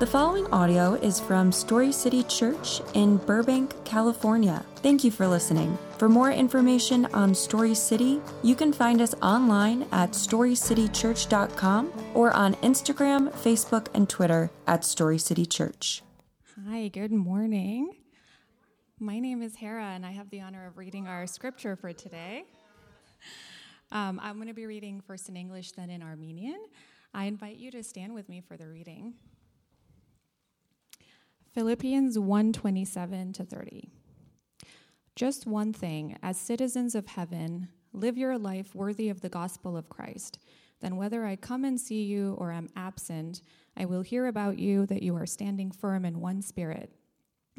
The following audio is from Story City Church in Burbank, California. Thank you for listening. For more information on Story City, you can find us online at storycitychurch.com or on Instagram, Facebook, and Twitter at Story City Church. Hi, good morning. My name is Hera, and I have the honor of reading our scripture for today. Um, I'm going to be reading first in English, then in Armenian. I invite you to stand with me for the reading. Philippians 1:27 to 30. Just one thing, as citizens of heaven, live your life worthy of the gospel of Christ. Then whether I come and see you or am absent, I will hear about you that you are standing firm in one spirit,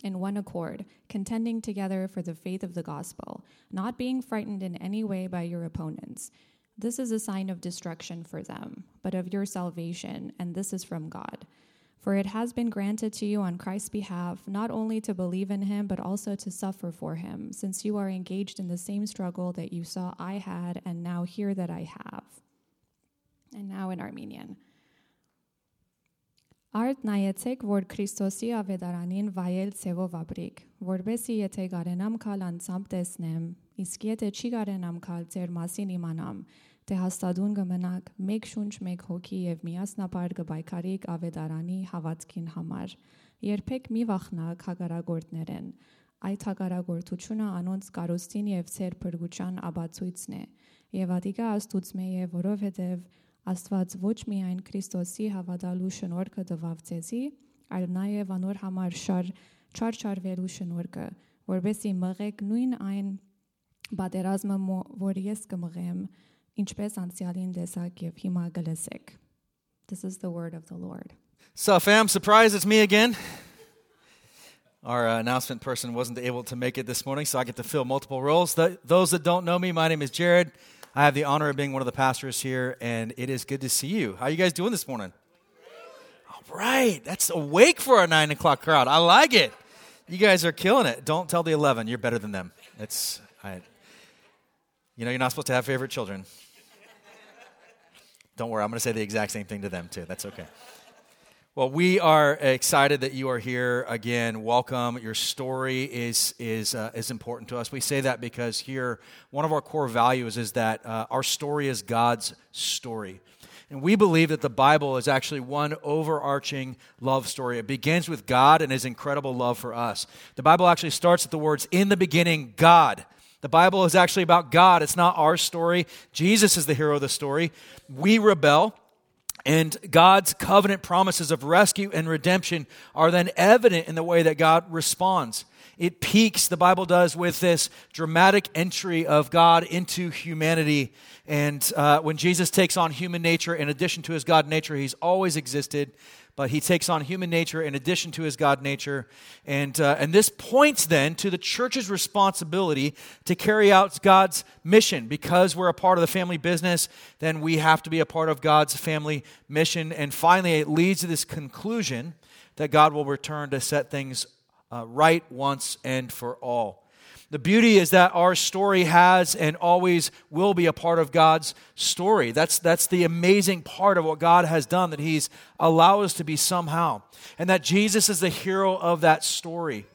in one accord, contending together for the faith of the gospel, not being frightened in any way by your opponents. This is a sign of destruction for them, but of your salvation, and this is from God. For it has been granted to you on Christ's behalf not only to believe in him, but also to suffer for him, since you are engaged in the same struggle that you saw I had and now hear that I have. And now in Armenian. Արդ նայեցեք, որ Քրիստոսի ավետարանին վայել ցևով ապրիկ, որբեսի եթե կարենամ քալ անցամբ տեսնեմ, իսկ եթե չի կարենամ քալ ձեր մասին իմանամ, դե հաստատուն կմնաք մեկ շունչ, մեկ հոգի եւ միասնաբար կբայքարեք ավետարանի հավատքին համար։ Երբեք մի վախնակ հակարագորդներեն։ Այդ հակարագործությունը անոնց կարոստին եւ ցեր բրգուչան աբացույցն է։ Եվ ադիկա աստուծմե է, որովհետեւ Աստված ոչ միայն Քրիստոսի հավատալու շնորհքը տվավ ցեզի, այլ նաեւ անոր համար շար չարչարվելու շնորհքը, որովհետեւ մղեք նույն այն բادرազմը, որ ես կմղեմ, որ ինչպես անցյալին տեսակ եւ հիմա գլսեք. This is the word of the Lord. So, fam, surprise, it's me again. Our uh, announcement person wasn't able to make it this morning, so I get to fill multiple roles. The, those that don't know me, my name is Jared. I have the honor of being one of the pastors here, and it is good to see you. How are you guys doing this morning? All right, that's awake for a nine o'clock crowd. I like it. You guys are killing it. Don't tell the eleven; you're better than them. It's, I, you know, you're not supposed to have favorite children. Don't worry, I'm going to say the exact same thing to them too. That's okay. Well, we are excited that you are here again. Welcome. Your story is is uh, is important to us. We say that because here, one of our core values is that uh, our story is God's story. And we believe that the Bible is actually one overarching love story. It begins with God and his incredible love for us. The Bible actually starts with the words, In the beginning, God. The Bible is actually about God. It's not our story. Jesus is the hero of the story. We rebel. And God's covenant promises of rescue and redemption are then evident in the way that God responds. It peaks, the Bible does, with this dramatic entry of God into humanity. And uh, when Jesus takes on human nature, in addition to his God nature, he's always existed but he takes on human nature in addition to his God nature. And, uh, and this points then to the church's responsibility to carry out God's mission. Because we're a part of the family business, then we have to be a part of God's family mission. And finally, it leads to this conclusion that God will return to set things uh, right once and for all. The beauty is that our story has and always will be a part of God's story. That's, that's the amazing part of what God has done, that He's allowed us to be somehow. And that Jesus is the hero of that story.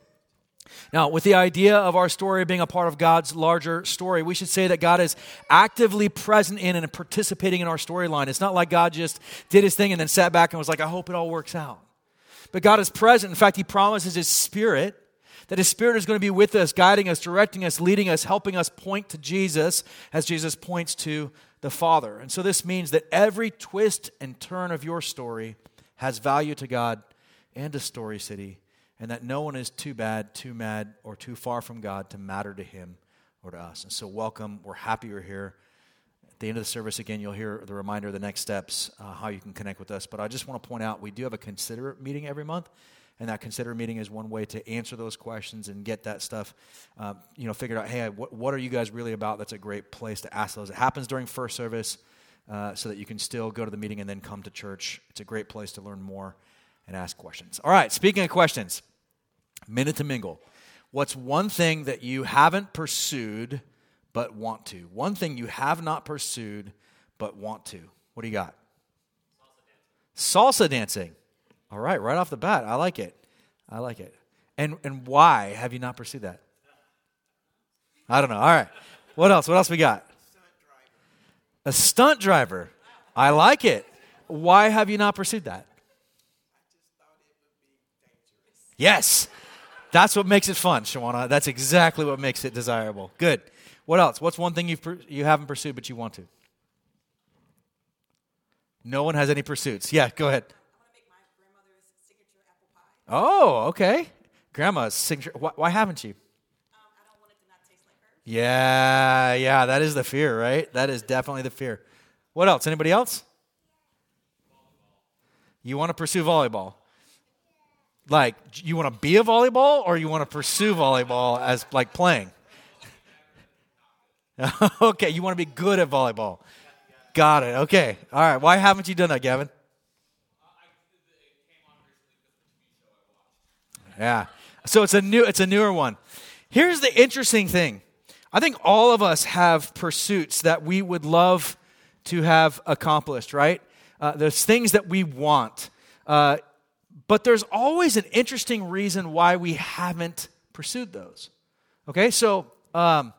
Now, with the idea of our story being a part of God's larger story, we should say that God is actively present in and participating in our storyline. It's not like God just did his thing and then sat back and was like, I hope it all works out. But God is present. In fact, he promises his spirit that His Spirit is going to be with us, guiding us, directing us, leading us, helping us point to Jesus as Jesus points to the Father. And so this means that every twist and turn of your story has value to God and to Story City, and that no one is too bad, too mad, or too far from God to matter to Him or to us. And so, welcome. We're happy you're here. At the end of the service, again, you'll hear the reminder of the next steps, uh, how you can connect with us. But I just want to point out we do have a considerate meeting every month and that consider meeting is one way to answer those questions and get that stuff uh, you know figured out hey what, what are you guys really about? That's a great place to ask those. It happens during first service uh, so that you can still go to the meeting and then come to church. It's a great place to learn more and ask questions. All right speaking of questions minute to mingle. What's one thing that you haven't pursued but want to? One thing you have not pursued but want to. What do you got? Salsa dancing, salsa dancing. All right, right off the bat. I like it. I like it. And, and why have you not pursued that? I don't know. All right. What else? What else we got? A stunt driver. I like it. Why have you not pursued that? Yes. That's what makes it fun, Shawana. That's exactly what makes it desirable. Good. What else? What's one thing you've you haven't pursued but you want to? No one has any pursuits. Yeah, go ahead. Oh, okay. Grandma's signature. Why, why haven't you? Yeah, yeah, that is the fear, right? That is definitely the fear. What else? Anybody else? You want to pursue volleyball? Like, you want to be a volleyball or you want to pursue volleyball as like playing? okay, you want to be good at volleyball. Got it. Okay. All right. Why haven't you done that, Gavin? Yeah. So it's a new it's a newer one. Here's the interesting thing. I think all of us have pursuits that we would love to have accomplished, right? Uh, there's things that we want. Uh, but there's always an interesting reason why we haven't pursued those. Okay, so um,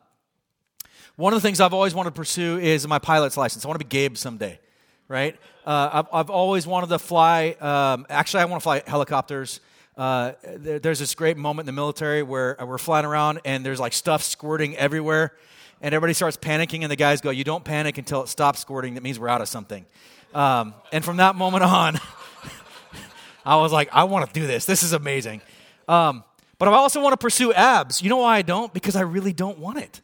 one of the things I've always wanted to pursue is my pilot's license. I want to be Gabe someday, right? Uh, I've, I've, always wanted to fly. Um, actually, I want to fly helicopters. Uh, there, there's this great moment in the military where we're flying around and there's like stuff squirting everywhere, and everybody starts panicking, and the guys go, "You don't panic until it stops squirting. That means we're out of something." Um, and from that moment on, I was like, "I want to do this. This is amazing." Um, but I also want to pursue abs. You know why I don't? Because I really don't want it.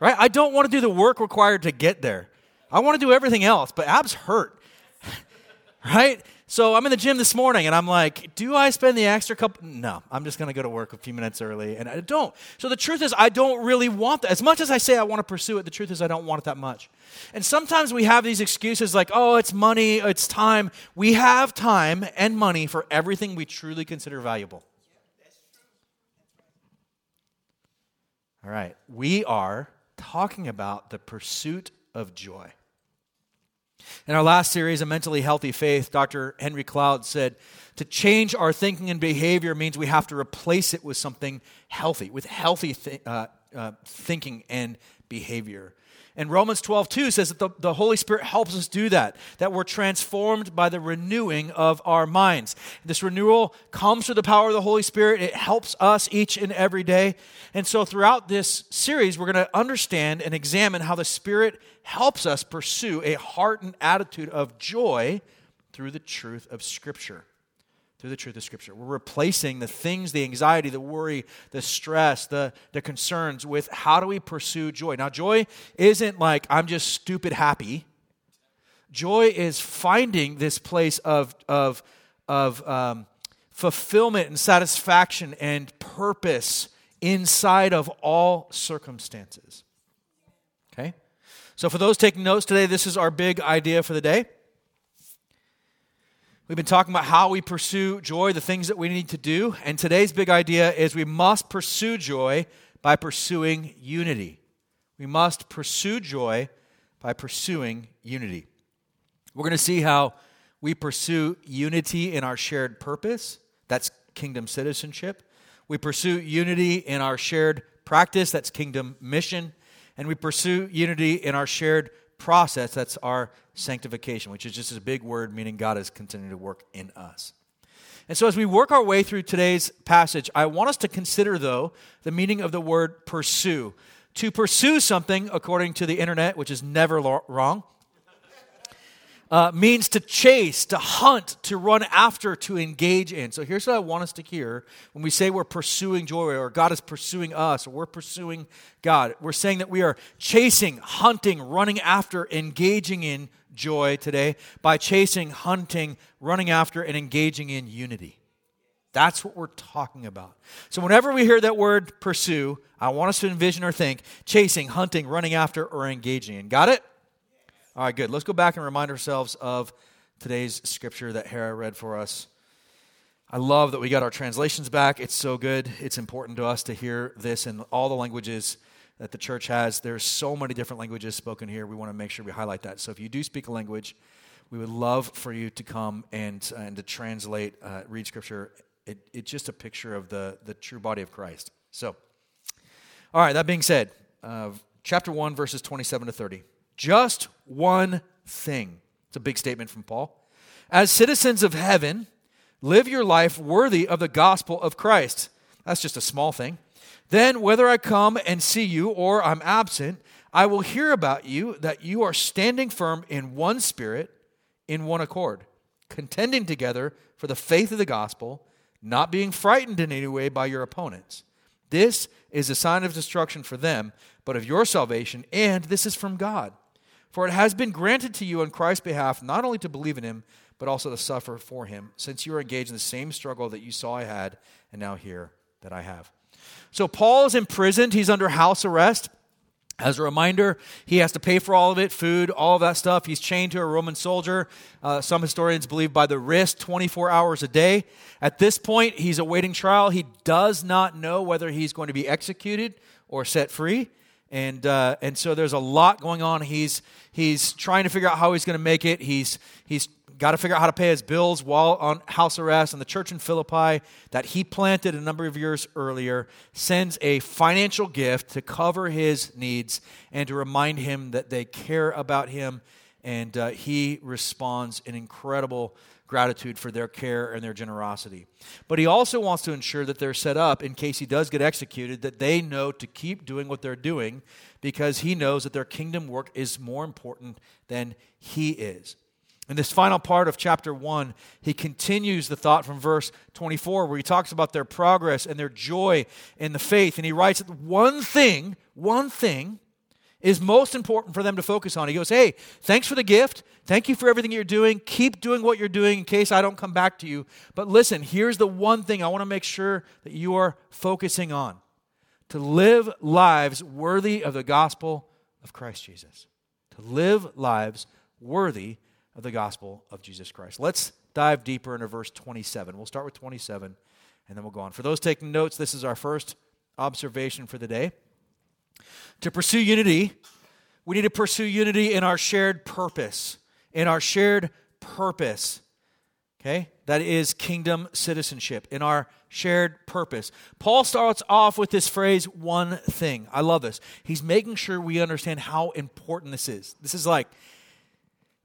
Right? I don't want to do the work required to get there. I want to do everything else, but abs hurt. right? So I'm in the gym this morning and I'm like, do I spend the extra couple? No, I'm just going to go to work a few minutes early. And I don't. So the truth is, I don't really want that. As much as I say I want to pursue it, the truth is, I don't want it that much. And sometimes we have these excuses like, oh, it's money, it's time. We have time and money for everything we truly consider valuable. All right. We are talking about the pursuit of joy. In our last series, A Mentally Healthy Faith, Dr. Henry Cloud said, To change our thinking and behavior means we have to replace it with something healthy, with healthy th- uh, uh, thinking and behavior. And Romans 12, 2 says that the, the Holy Spirit helps us do that, that we're transformed by the renewing of our minds. This renewal comes through the power of the Holy Spirit. It helps us each and every day. And so throughout this series, we're going to understand and examine how the Spirit helps us pursue a heart and attitude of joy through the truth of Scripture through the truth of Scripture. We're replacing the things, the anxiety, the worry, the stress, the, the concerns with how do we pursue joy. Now, joy isn't like I'm just stupid happy. Joy is finding this place of, of, of um, fulfillment and satisfaction and purpose inside of all circumstances. Okay? So, for those taking notes today, this is our big idea for the day. We've been talking about how we pursue joy, the things that we need to do. And today's big idea is we must pursue joy by pursuing unity. We must pursue joy by pursuing unity. We're going to see how we pursue unity in our shared purpose. That's kingdom citizenship. We pursue unity in our shared practice. That's kingdom mission. And we pursue unity in our shared process. That's our sanctification, which is just a big word meaning God is continuing to work in us. And so, as we work our way through today's passage, I want us to consider, though, the meaning of the word pursue. To pursue something, according to the internet, which is never wrong, uh, means to chase, to hunt, to run after, to engage in. So here's what I want us to hear when we say we're pursuing joy or God is pursuing us or we're pursuing God. We're saying that we are chasing, hunting, running after, engaging in joy today by chasing, hunting, running after, and engaging in unity. That's what we're talking about. So, whenever we hear that word pursue, I want us to envision or think chasing, hunting, running after, or engaging in. Got it? All right, good. Let's go back and remind ourselves of today's scripture that Hera read for us. I love that we got our translations back. It's so good. It's important to us to hear this in all the languages that the church has. There's so many different languages spoken here. We want to make sure we highlight that. So if you do speak a language, we would love for you to come and, uh, and to translate, uh, read Scripture. It, it's just a picture of the, the true body of Christ. So, all right, that being said, uh, chapter 1, verses 27 to 30. Just one thing. It's a big statement from Paul. As citizens of heaven, live your life worthy of the gospel of Christ. That's just a small thing. Then, whether I come and see you or I'm absent, I will hear about you that you are standing firm in one spirit, in one accord, contending together for the faith of the gospel, not being frightened in any way by your opponents. This is a sign of destruction for them, but of your salvation, and this is from God. For it has been granted to you on Christ's behalf not only to believe in him, but also to suffer for him, since you are engaged in the same struggle that you saw I had, and now hear that I have. So Paul is imprisoned, he's under house arrest. As a reminder, he has to pay for all of it food, all of that stuff. He's chained to a Roman soldier. Uh, some historians believe by the wrist, 24 hours a day. At this point, he's awaiting trial. He does not know whether he's going to be executed or set free. And, uh, and so there's a lot going on. He's, he's trying to figure out how he's going to make it. He's, he's got to figure out how to pay his bills while on house arrest. And the church in Philippi that he planted a number of years earlier sends a financial gift to cover his needs and to remind him that they care about him. And uh, he responds in incredible gratitude for their care and their generosity. But he also wants to ensure that they're set up in case he does get executed, that they know to keep doing what they're doing because he knows that their kingdom work is more important than he is. In this final part of chapter 1, he continues the thought from verse 24, where he talks about their progress and their joy in the faith. And he writes that one thing, one thing, is most important for them to focus on. He goes, Hey, thanks for the gift. Thank you for everything you're doing. Keep doing what you're doing in case I don't come back to you. But listen, here's the one thing I want to make sure that you are focusing on to live lives worthy of the gospel of Christ Jesus. To live lives worthy of the gospel of Jesus Christ. Let's dive deeper into verse 27. We'll start with 27 and then we'll go on. For those taking notes, this is our first observation for the day. To pursue unity, we need to pursue unity in our shared purpose. In our shared purpose. Okay? That is kingdom citizenship. In our shared purpose. Paul starts off with this phrase, one thing. I love this. He's making sure we understand how important this is. This is like,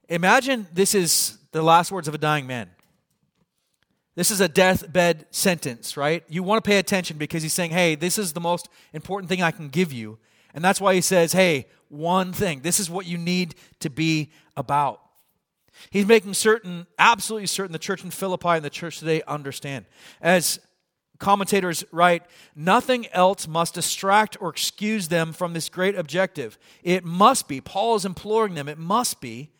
Imagine this is the last words of a dying man. This is a deathbed sentence, right? You want to pay attention because he's saying, hey, this is the most important thing I can give you. And that's why he says, hey, one thing. This is what you need to be about. He's making certain, absolutely certain, the church in Philippi and the church today understand. As commentators write, nothing else must distract or excuse them from this great objective. It must be, Paul is imploring them, it must be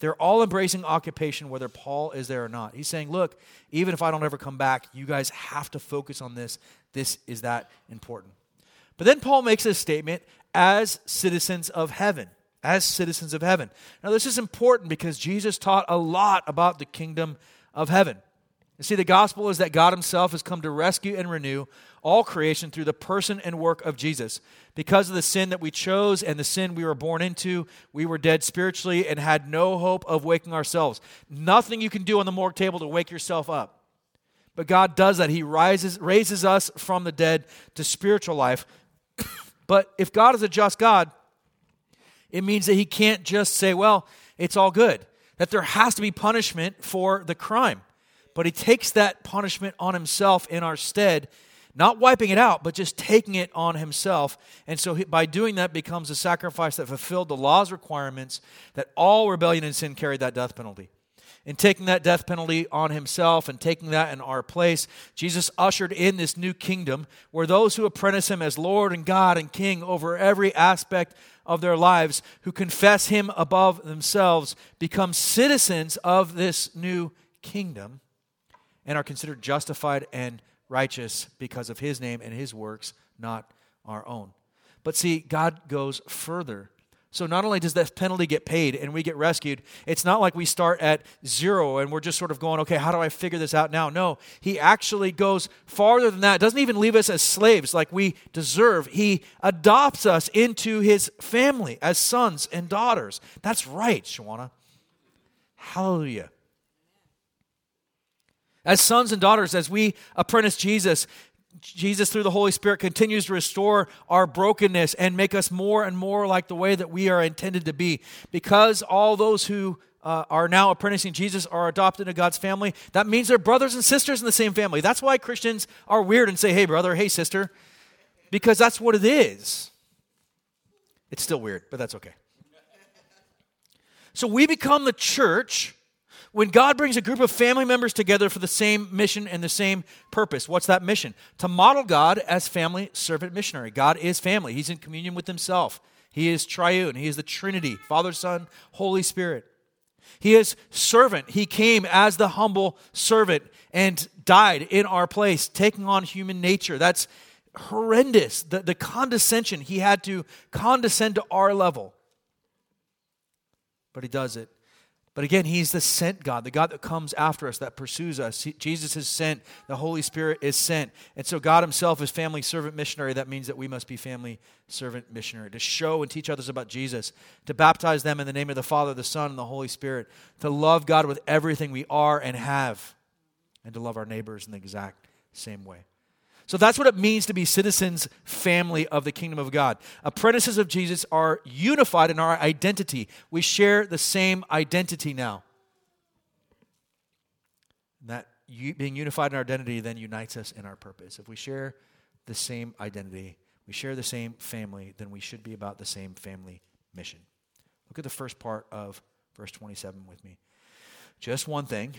they're all embracing occupation, whether Paul is there or not. He's saying, Look, even if I don't ever come back, you guys have to focus on this. This is that important. But then Paul makes a statement as citizens of heaven. As citizens of heaven. Now, this is important because Jesus taught a lot about the kingdom of heaven. You see, the gospel is that God Himself has come to rescue and renew all creation through the person and work of Jesus. Because of the sin that we chose and the sin we were born into, we were dead spiritually and had no hope of waking ourselves. Nothing you can do on the morgue table to wake yourself up. But God does that. He rises, raises us from the dead to spiritual life. but if God is a just God, it means that He can't just say, well, it's all good, that there has to be punishment for the crime but he takes that punishment on himself in our stead not wiping it out but just taking it on himself. And so he, by doing that becomes a sacrifice that fulfilled the law's requirements that all rebellion and sin carried that death penalty. In taking that death penalty on himself and taking that in our place, Jesus ushered in this new kingdom where those who apprentice him as Lord and God and King over every aspect of their lives, who confess him above themselves, become citizens of this new kingdom and are considered justified and righteous because of his name and his works, not our own. But see, God goes further. So not only does that penalty get paid and we get rescued, it's not like we start at zero and we're just sort of going, okay, how do I figure this out now? No, he actually goes farther than that. Doesn't even leave us as slaves like we deserve. He adopts us into his family as sons and daughters. That's right, Shawana. Hallelujah. As sons and daughters, as we apprentice Jesus, Jesus, through the Holy Spirit, continues to restore our brokenness and make us more and more like the way that we are intended to be. Because all those who uh, are now apprenticing Jesus are adopted into God's family, that means they're brothers and sisters in the same family. That's why Christians are weird and say, hey, brother, hey, sister, because that's what it is. It's still weird, but that's okay. So we become the church when God brings a group of family members together for the same mission and the same purpose. What's that mission? To model God as family servant missionary. God is family, He's in communion with Himself. He is triune, He is the Trinity Father, Son, Holy Spirit. He is servant. He came as the humble servant and died in our place, taking on human nature. That's horrendous. The, the condescension. He had to condescend to our level. But he does it but again, He's the sent God, the God that comes after us, that pursues us. He, Jesus is sent, the Holy Spirit is sent. And so God Himself is family servant missionary. That means that we must be family servant missionary to show and teach others about Jesus, to baptize them in the name of the Father, the Son, and the Holy Spirit, to love God with everything we are and have, and to love our neighbors in the exact same way. So that's what it means to be citizens, family of the kingdom of God. Apprentices of Jesus are unified in our identity. We share the same identity now. And That being unified in our identity then unites us in our purpose. If we share the same identity, we share the same family, then we should be about the same family mission. Look at the first part of verse 27 with me. Just one thing,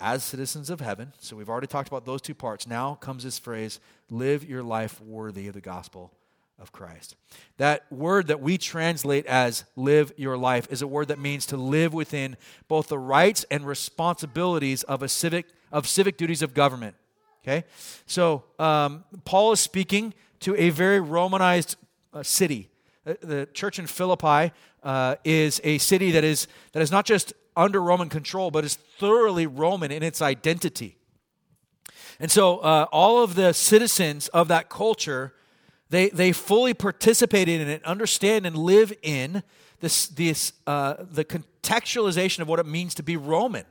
as citizens of heaven. So we've already talked about those two parts. Now comes this phrase live your life worthy of the gospel of Christ. That word that we translate as live your life is a word that means to live within both the rights and responsibilities of a civic of civic duties of government. Okay? So um, Paul is speaking to a very Romanized uh, city. The, uh, the church in Philippi uh, is a city that is, that is not just under Roman control, but is thoroughly Roman in its identity. And so uh, all of the citizens of that culture, they, they fully participate in it, understand and live in this, this, uh, the contextualization of what it means to be Roman,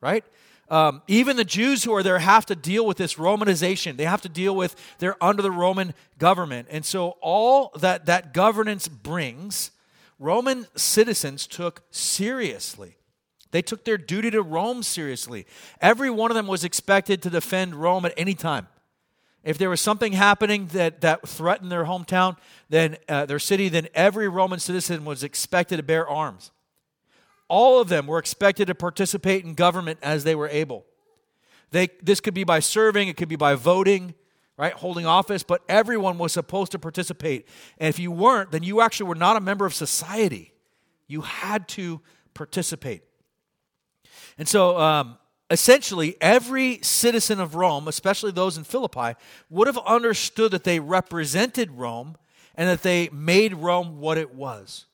right? Um, even the Jews who are there have to deal with this Romanization. They have to deal with they're under the Roman government, and so all that that governance brings, Roman citizens took seriously. They took their duty to Rome seriously. Every one of them was expected to defend Rome at any time. If there was something happening that, that threatened their hometown, then uh, their city, then every Roman citizen was expected to bear arms. All of them were expected to participate in government as they were able. They, this could be by serving, it could be by voting, right, holding office, but everyone was supposed to participate. And if you weren't, then you actually were not a member of society. You had to participate. And so, um, essentially, every citizen of Rome, especially those in Philippi, would have understood that they represented Rome and that they made Rome what it was.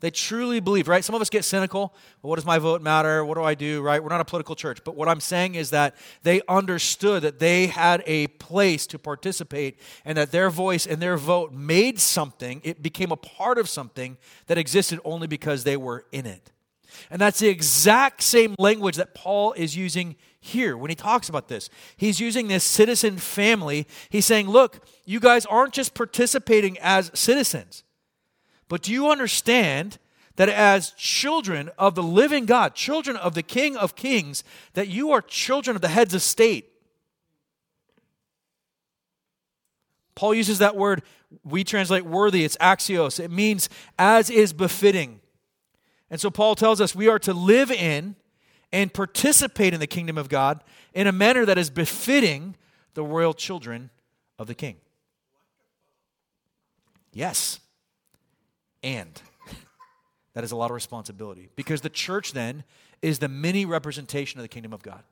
They truly believe, right? Some of us get cynical. Well, what does my vote matter? What do I do, right? We're not a political church. But what I'm saying is that they understood that they had a place to participate and that their voice and their vote made something. It became a part of something that existed only because they were in it. And that's the exact same language that Paul is using here when he talks about this. He's using this citizen family. He's saying, look, you guys aren't just participating as citizens, but do you understand that as children of the living God, children of the King of Kings, that you are children of the heads of state? Paul uses that word, we translate worthy, it's axios. It means as is befitting. And so Paul tells us we are to live in and participate in the kingdom of God in a manner that is befitting the royal children of the king. Yes. And that is a lot of responsibility because the church then is the mini representation of the kingdom of God.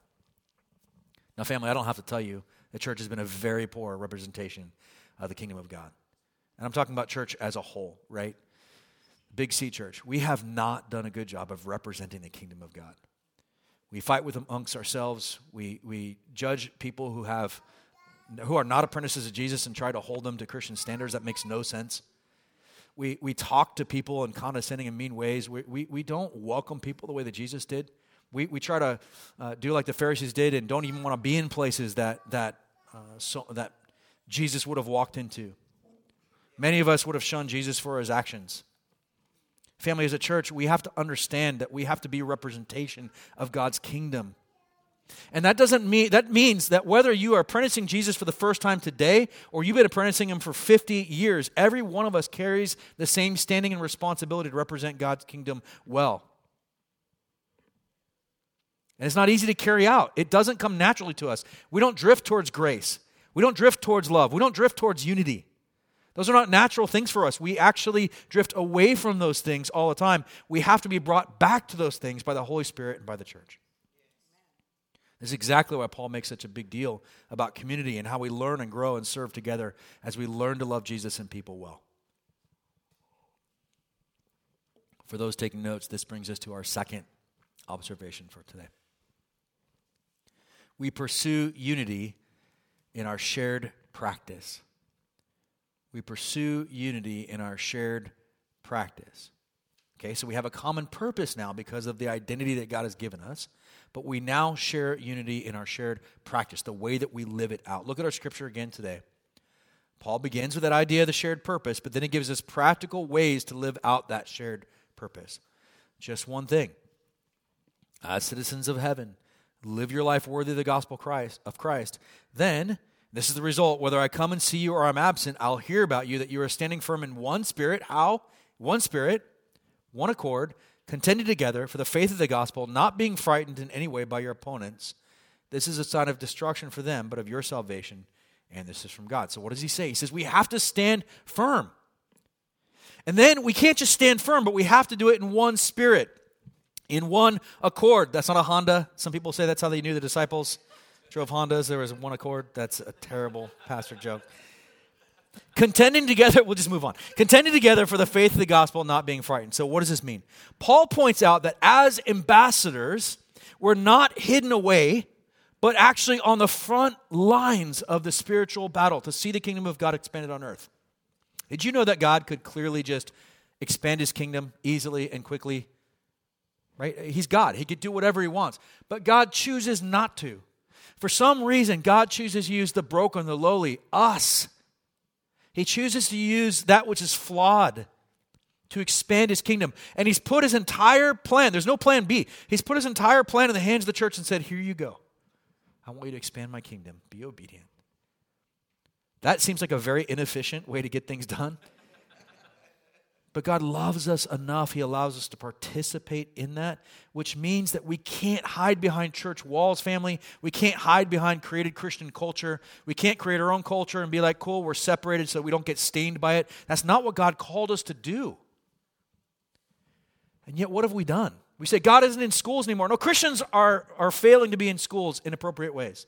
Now, family, I don't have to tell you the church has been a very poor representation of the kingdom of God. And I'm talking about church as a whole, right? Big C Church, we have not done a good job of representing the kingdom of God. We fight with amongst ourselves. We, we judge people who have who are not apprentices of Jesus and try to hold them to Christian standards. That makes no sense. We, we talk to people in condescending and mean ways. We, we, we don't welcome people the way that Jesus did. We, we try to uh, do like the Pharisees did and don't even want to be in places that, that, uh, so, that Jesus would have walked into. Many of us would have shunned Jesus for his actions. Family, as a church, we have to understand that we have to be a representation of God's kingdom. And that doesn't mean that means that whether you are apprenticing Jesus for the first time today or you've been apprenticing him for 50 years, every one of us carries the same standing and responsibility to represent God's kingdom well. And it's not easy to carry out. It doesn't come naturally to us. We don't drift towards grace. We don't drift towards love. We don't drift towards unity. Those are not natural things for us. We actually drift away from those things all the time. We have to be brought back to those things by the Holy Spirit and by the church. This is exactly why Paul makes such a big deal about community and how we learn and grow and serve together as we learn to love Jesus and people well. For those taking notes, this brings us to our second observation for today. We pursue unity in our shared practice we pursue unity in our shared practice. Okay, so we have a common purpose now because of the identity that God has given us, but we now share unity in our shared practice, the way that we live it out. Look at our scripture again today. Paul begins with that idea of the shared purpose, but then he gives us practical ways to live out that shared purpose. Just one thing. As citizens of heaven, live your life worthy of the gospel Christ, of Christ. Then this is the result. Whether I come and see you or I'm absent, I'll hear about you that you are standing firm in one spirit. How? One spirit, one accord, contending together for the faith of the gospel, not being frightened in any way by your opponents. This is a sign of destruction for them, but of your salvation, and this is from God. So, what does he say? He says, We have to stand firm. And then we can't just stand firm, but we have to do it in one spirit, in one accord. That's not a Honda. Some people say that's how they knew the disciples drove Hondas. There was one Accord. That's a terrible pastor joke. Contending together, we'll just move on. Contending together for the faith of the gospel, not being frightened. So, what does this mean? Paul points out that as ambassadors, we're not hidden away, but actually on the front lines of the spiritual battle to see the kingdom of God expanded on earth. Did you know that God could clearly just expand his kingdom easily and quickly? Right? He's God. He could do whatever he wants. But God chooses not to. For some reason, God chooses to use the broken, the lowly, us. He chooses to use that which is flawed to expand his kingdom. And he's put his entire plan, there's no plan B. He's put his entire plan in the hands of the church and said, Here you go. I want you to expand my kingdom. Be obedient. That seems like a very inefficient way to get things done. But God loves us enough, He allows us to participate in that, which means that we can't hide behind church walls, family. We can't hide behind created Christian culture. We can't create our own culture and be like, cool, we're separated so we don't get stained by it. That's not what God called us to do. And yet, what have we done? We say God isn't in schools anymore. No, Christians are, are failing to be in schools in appropriate ways.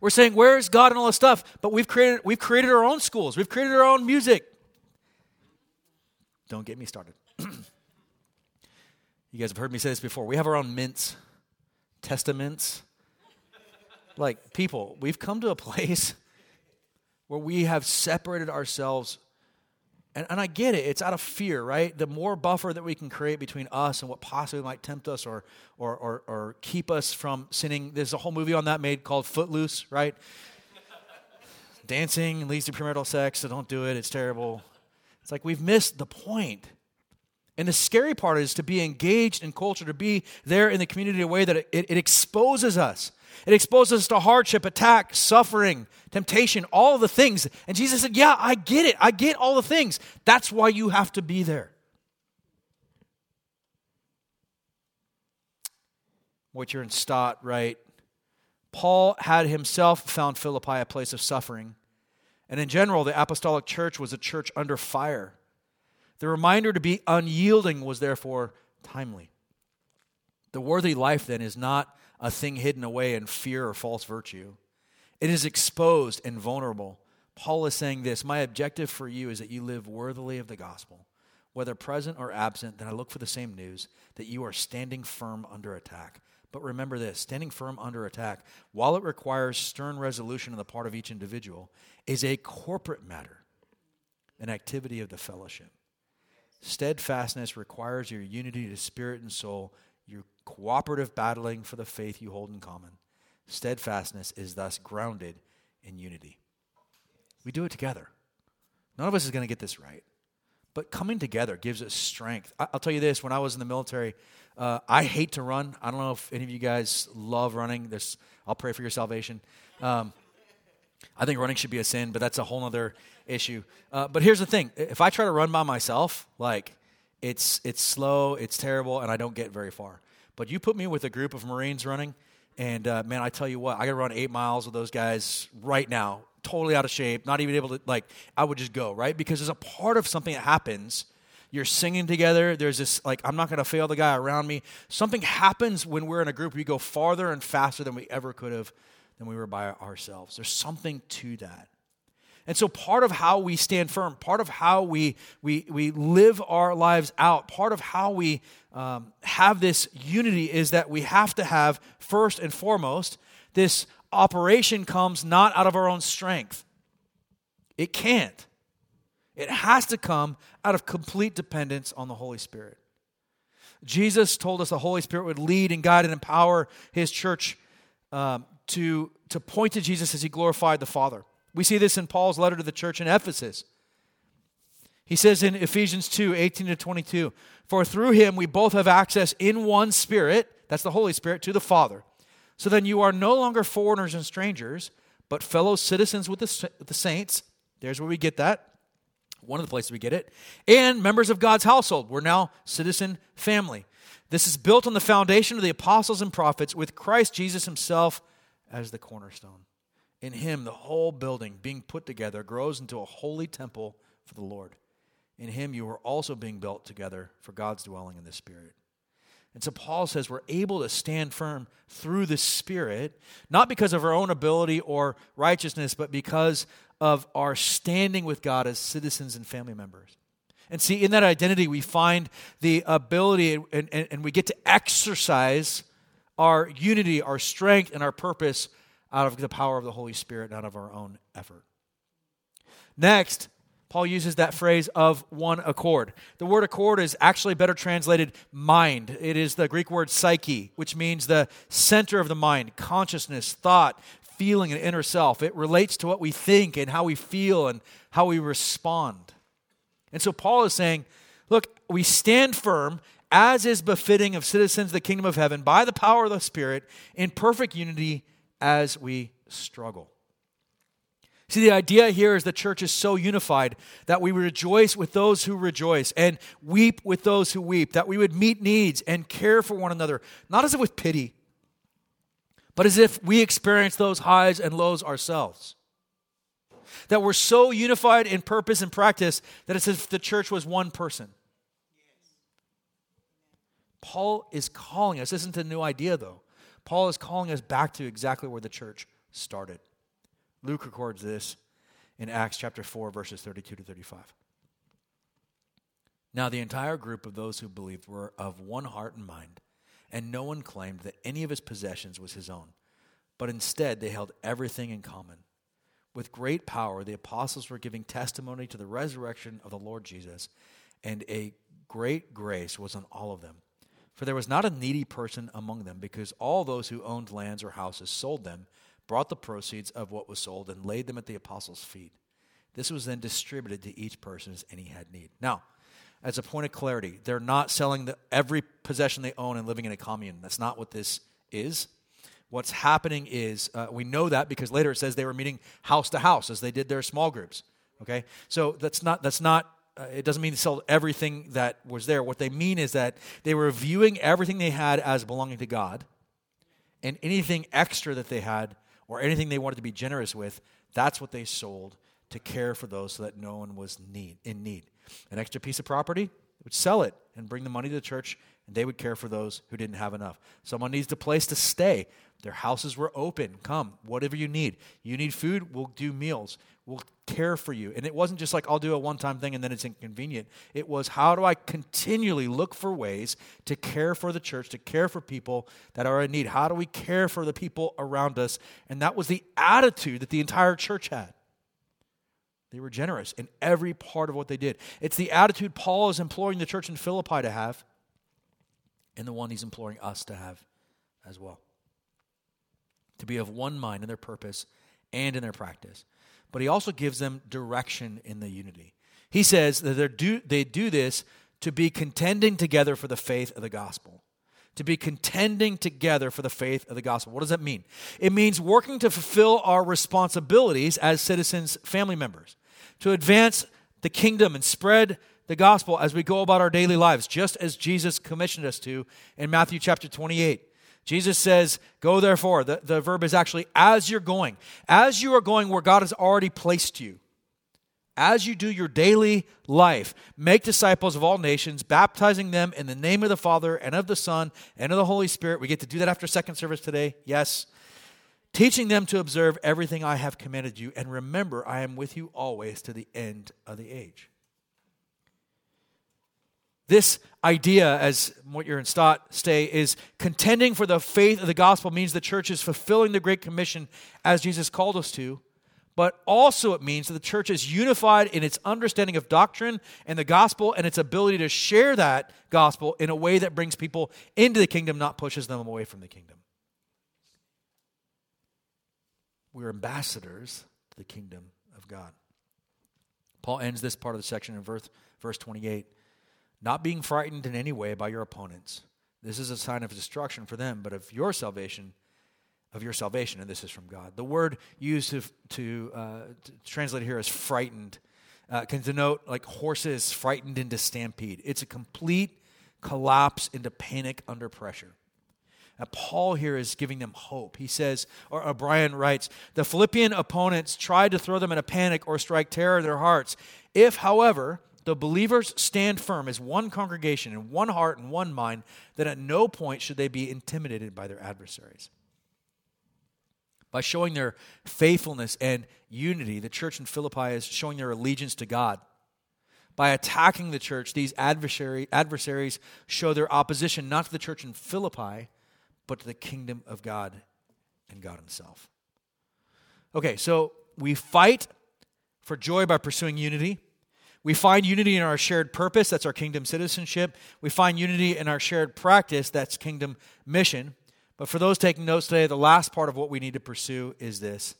We're saying, where is God and all this stuff? But we've created, we've created our own schools. We've created our own music. Don't get me started. you guys have heard me say this before. We have our own mints, testaments. like, people, we've come to a place where we have separated ourselves. And, and I get it, it's out of fear, right? The more buffer that we can create between us and what possibly might tempt us or, or, or, or keep us from sinning. There's a whole movie on that made called Footloose, right? Dancing leads to premarital sex, so don't do it, it's terrible. It's like we've missed the point. And the scary part is to be engaged in culture, to be there in the community in a way that it, it, exposes us. It exposes us to hardship, attack, suffering, temptation, all the things. And Jesus said, Yeah, I get it. I get all the things. That's why you have to be there. Motyer in Stott, right? Paul had himself found Philippi a place of suffering. And in general, the apostolic church was a church under fire. The reminder to be unyielding was therefore timely. The worthy life, then, is not a thing hidden away in fear or false virtue, it is exposed and vulnerable. Paul is saying this My objective for you is that you live worthily of the gospel. Whether present or absent, then I look for the same news that you are standing firm under attack. But remember this standing firm under attack, while it requires stern resolution on the part of each individual, is a corporate matter, an activity of the fellowship. Steadfastness requires your unity to spirit and soul your cooperative battling for the faith you hold in common. Steadfastness is thus grounded in unity. We do it together. None of us is going to get this right. But coming together gives us strength. I, will tell you this when I was in the military, uh, I hate to run. I don't know if any of you guys love running. There's, I'll pray for your salvation. Um, I think running should be a sin, but that's a whole other issue. Uh, but here's the thing if I try to run by myself, like, it's, it's slow, it's terrible, and I don't get very far. But you put me with a group of Marines running, and uh, man, I tell you what, I got to run eight miles with those guys right now totally out of shape, not even able to, like, I would just go, right? Because there's a part of something that happens. You're singing together. There's this, like, I'm not going to fail the guy around me. Something happens when we're in a group. We go farther and faster than we ever could have than we were by ourselves. There's something to that. And so, part of how we stand firm, part of how we, we, we live our lives out, part of how we um, have this unity is that we have to have, first and foremost, this operation comes not out of our own strength. It can't. It has to come out of complete dependence on the Holy Spirit. Jesus told us the Holy Spirit would lead and guide and empower his church um, to, to point to Jesus as he glorified the Father. We see this in Paul's letter to the church in Ephesus. He says in Ephesians 2 18 to 22, For through him we both have access in one Spirit, that's the Holy Spirit, to the Father. So then you are no longer foreigners and strangers, but fellow citizens with the, with the saints. There's where we get that. One of the places we get it. And members of God's household. We're now citizen family. This is built on the foundation of the apostles and prophets with Christ Jesus himself as the cornerstone. In him, the whole building being put together grows into a holy temple for the Lord. In him, you are also being built together for God's dwelling in the Spirit. And so Paul says we're able to stand firm through the Spirit, not because of our own ability or righteousness, but because of our standing with God as citizens and family members. And see, in that identity, we find the ability and, and, and we get to exercise our unity, our strength, and our purpose out of the power of the Holy Spirit, not of our own effort. Next, Paul uses that phrase of one accord. The word accord is actually better translated mind. It is the Greek word psyche, which means the center of the mind, consciousness, thought, feeling, and inner self. It relates to what we think and how we feel and how we respond. And so Paul is saying, look, we stand firm as is befitting of citizens of the kingdom of heaven by the power of the Spirit in perfect unity as we struggle. See, the idea here is the church is so unified that we rejoice with those who rejoice and weep with those who weep, that we would meet needs and care for one another, not as if with pity, but as if we experience those highs and lows ourselves. That we're so unified in purpose and practice that it's as if the church was one person. Paul is calling us, this isn't a new idea though. Paul is calling us back to exactly where the church started. Luke records this in Acts chapter 4, verses 32 to 35. Now, the entire group of those who believed were of one heart and mind, and no one claimed that any of his possessions was his own, but instead they held everything in common. With great power, the apostles were giving testimony to the resurrection of the Lord Jesus, and a great grace was on all of them. For there was not a needy person among them, because all those who owned lands or houses sold them brought the proceeds of what was sold and laid them at the apostles' feet. This was then distributed to each person as any had need. Now, as a point of clarity, they're not selling the, every possession they own and living in a commune. That's not what this is. What's happening is, uh, we know that because later it says they were meeting house to house as they did their small groups. Okay? So that's not, that's not uh, it doesn't mean they sold everything that was there. What they mean is that they were viewing everything they had as belonging to God, and anything extra that they had or anything they wanted to be generous with, that's what they sold to care for those so that no one was need, in need. An extra piece of property, would sell it and bring the money to the church, and they would care for those who didn't have enough. Someone needs a place to stay. Their houses were open. Come, whatever you need. You need food, we'll do meals. We'll care for you. And it wasn't just like, I'll do a one time thing and then it's inconvenient. It was, how do I continually look for ways to care for the church, to care for people that are in need? How do we care for the people around us? And that was the attitude that the entire church had. They were generous in every part of what they did. It's the attitude Paul is imploring the church in Philippi to have. and the one he's imploring us to have as well. To be of one mind in their purpose and in their practice. But he also gives them direction in the unity. He says that do, they do this to be contending together for the faith of the gospel. To be contending together for the faith of the gospel. What does that mean? It means working to fulfill our responsibilities as citizens, family members, to advance the kingdom and spread the gospel as we go about our daily lives, just as Jesus commissioned us to in Matthew chapter 28. Jesus says, Go therefore. The, the verb is actually as you're going. As you are going where God has already placed you. As you do your daily life, make disciples of all nations, baptizing them in the name of the Father and of the Son and of the Holy Spirit. We get to do that after second service today. Yes. Teaching them to observe everything I have commanded you. And remember, I am with you always to the end of the age. This idea, as John Stott stay, is contending for the faith of the gospel means the church is fulfilling the Great Commission as Jesus called us to. But also, it means that the church is unified in its understanding of doctrine and the gospel and its ability to share that gospel in a way that brings people into the kingdom, not pushes them away from the kingdom. We're ambassadors to the kingdom of God. Paul ends this part of the section in verse, verse 28 not being frightened in any way by your opponents. This is a sign of destruction for them, but of your salvation, of your salvation, and this is from God. The word used to, to, uh, to translate here as frightened uh, can denote like horses frightened into stampede. It's a complete collapse into panic under pressure. Now, Paul here is giving them hope. He says, or O'Brien writes, the Philippian opponents tried to throw them in a panic or strike terror in their hearts. If, however, the believers stand firm as one congregation in one heart and one mind, then at no point should they be intimidated by their adversaries. By showing their faithfulness and unity, the church in Philippi is showing their allegiance to God. By attacking the church, these adversary, adversaries show their opposition not to the church in Philippi, but to the kingdom of God and God Himself. Okay, so we fight for joy by pursuing unity. We find unity in our shared purpose, that's our kingdom citizenship. We find unity in our shared practice, that's kingdom mission. But for those taking notes today, the last part of what we need to pursue is this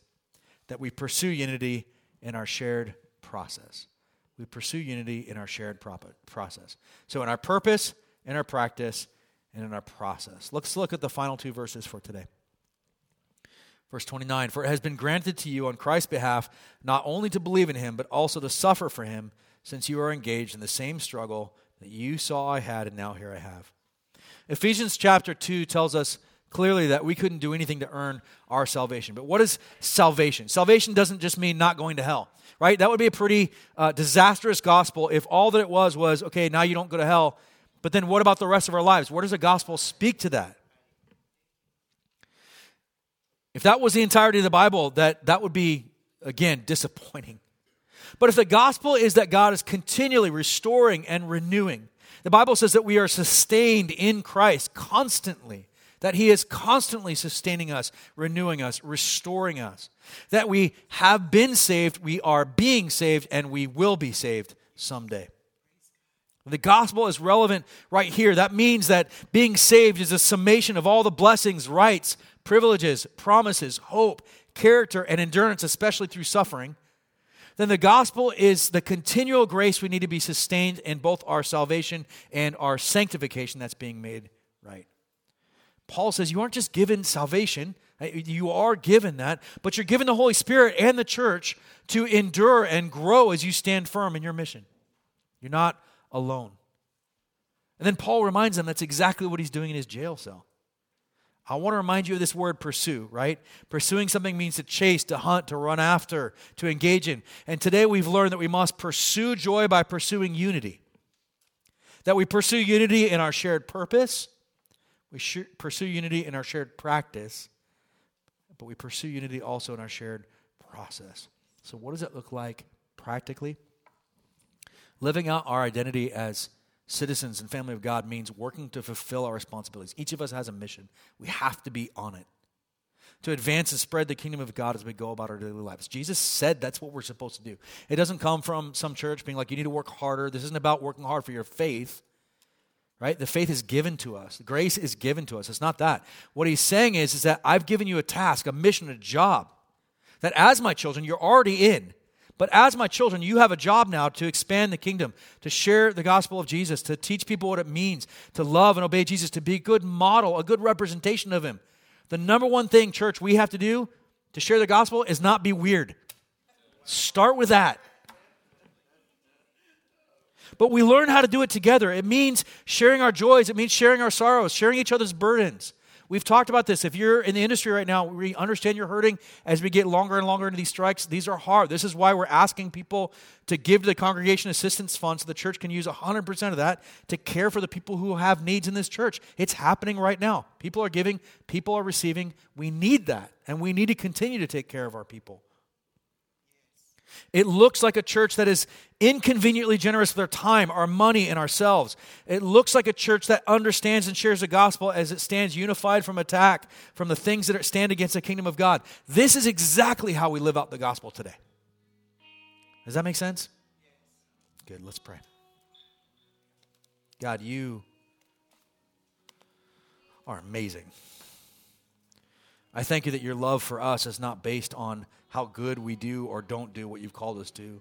that we pursue unity in our shared process. We pursue unity in our shared process. So, in our purpose, in our practice, and in our process. Let's look at the final two verses for today. Verse 29 For it has been granted to you on Christ's behalf not only to believe in him, but also to suffer for him since you are engaged in the same struggle that you saw I had and now here I have. Ephesians chapter 2 tells us clearly that we couldn't do anything to earn our salvation. But what is salvation? Salvation doesn't just mean not going to hell, right? That would be a pretty uh, disastrous gospel if all that it was was, okay, now you don't go to hell. But then what about the rest of our lives? Where does the gospel speak to that? If that was the entirety of the Bible, that, that would be, again, disappointing. But if the gospel is that God is continually restoring and renewing, the Bible says that we are sustained in Christ constantly, that He is constantly sustaining us, renewing us, restoring us, that we have been saved, we are being saved, and we will be saved someday. The gospel is relevant right here. That means that being saved is a summation of all the blessings, rights, privileges, promises, hope, character, and endurance, especially through suffering then the gospel is the continual grace we need to be sustained in both our salvation and our sanctification that's being made right. Paul says you aren't just given salvation, uh, you are given that, but you're given the Holy Spirit and the church to endure and grow as you stand firm in your mission. You're not alone. And then Paul reminds them that's exactly what he's doing in his jail cell. I want to remind you of this word pursue, right? Pursuing something means to chase, to hunt, to run after, to engage in. And today we've learned that we must pursue joy by pursuing unity. That we pursue unity in our shared purpose, we pursue unity in our shared practice, but we pursue unity also in our shared process. So, what does it look like practically? Living out our identity as citizens and family of God means working to fulfill our responsibilities. Each of us has a mission. We have to be on it to advance and spread the kingdom of God as we go about our daily lives. Jesus said that's what we're supposed to do. It doesn't come from some church being like, you need to work harder. This isn't about working hard for your faith, right? The faith is given to us. The grace is given to us. It's not that. What he's saying is, is that I've given you a task, a mission, a job that as my children, you're already in. But as my children, you have a job now to expand the kingdom, to share the gospel of Jesus, to teach people what it means to love and obey Jesus, to be a good model, a good representation of him. The number one thing, church, we have to do to share the gospel is not be weird. Start with that. But we learn how to do it together. It means sharing our joys, it means sharing our sorrows, sharing each other's burdens. We've talked about this. If you're in the industry right now, we understand you're hurting as we get longer and longer into these strikes. These are hard. This is why we're asking people to give to the Congregation Assistance Fund so the church can use 100% of that to care for the people who have needs in this church. It's happening right now. People are giving, people are receiving. We need that, and we need to continue to take care of our people. It looks like a church that is inconveniently generous with our time, our money, and ourselves. It looks like a church that understands and shares the gospel as it stands unified from attack from the things that stand against the kingdom of God. This is exactly how we live out the gospel today. Does that make sense? Good, let's pray. God, you are amazing. I thank you that your love for us is not based on how good we do or don't do what you've called us to.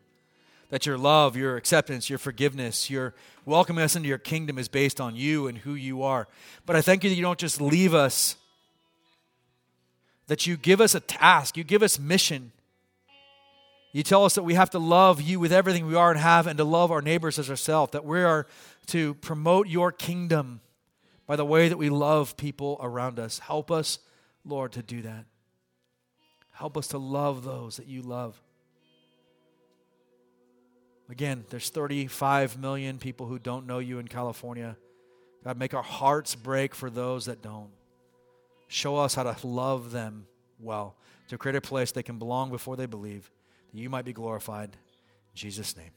That your love, your acceptance, your forgiveness, your welcoming us into your kingdom is based on you and who you are. But I thank you that you don't just leave us, that you give us a task, you give us mission. You tell us that we have to love you with everything we are and have and to love our neighbors as ourselves, that we are to promote your kingdom by the way that we love people around us. Help us, Lord, to do that. Help us to love those that you love. Again, there's 35 million people who don't know you in California. God, make our hearts break for those that don't. Show us how to love them well, to create a place they can belong before they believe, that you might be glorified. In Jesus' name.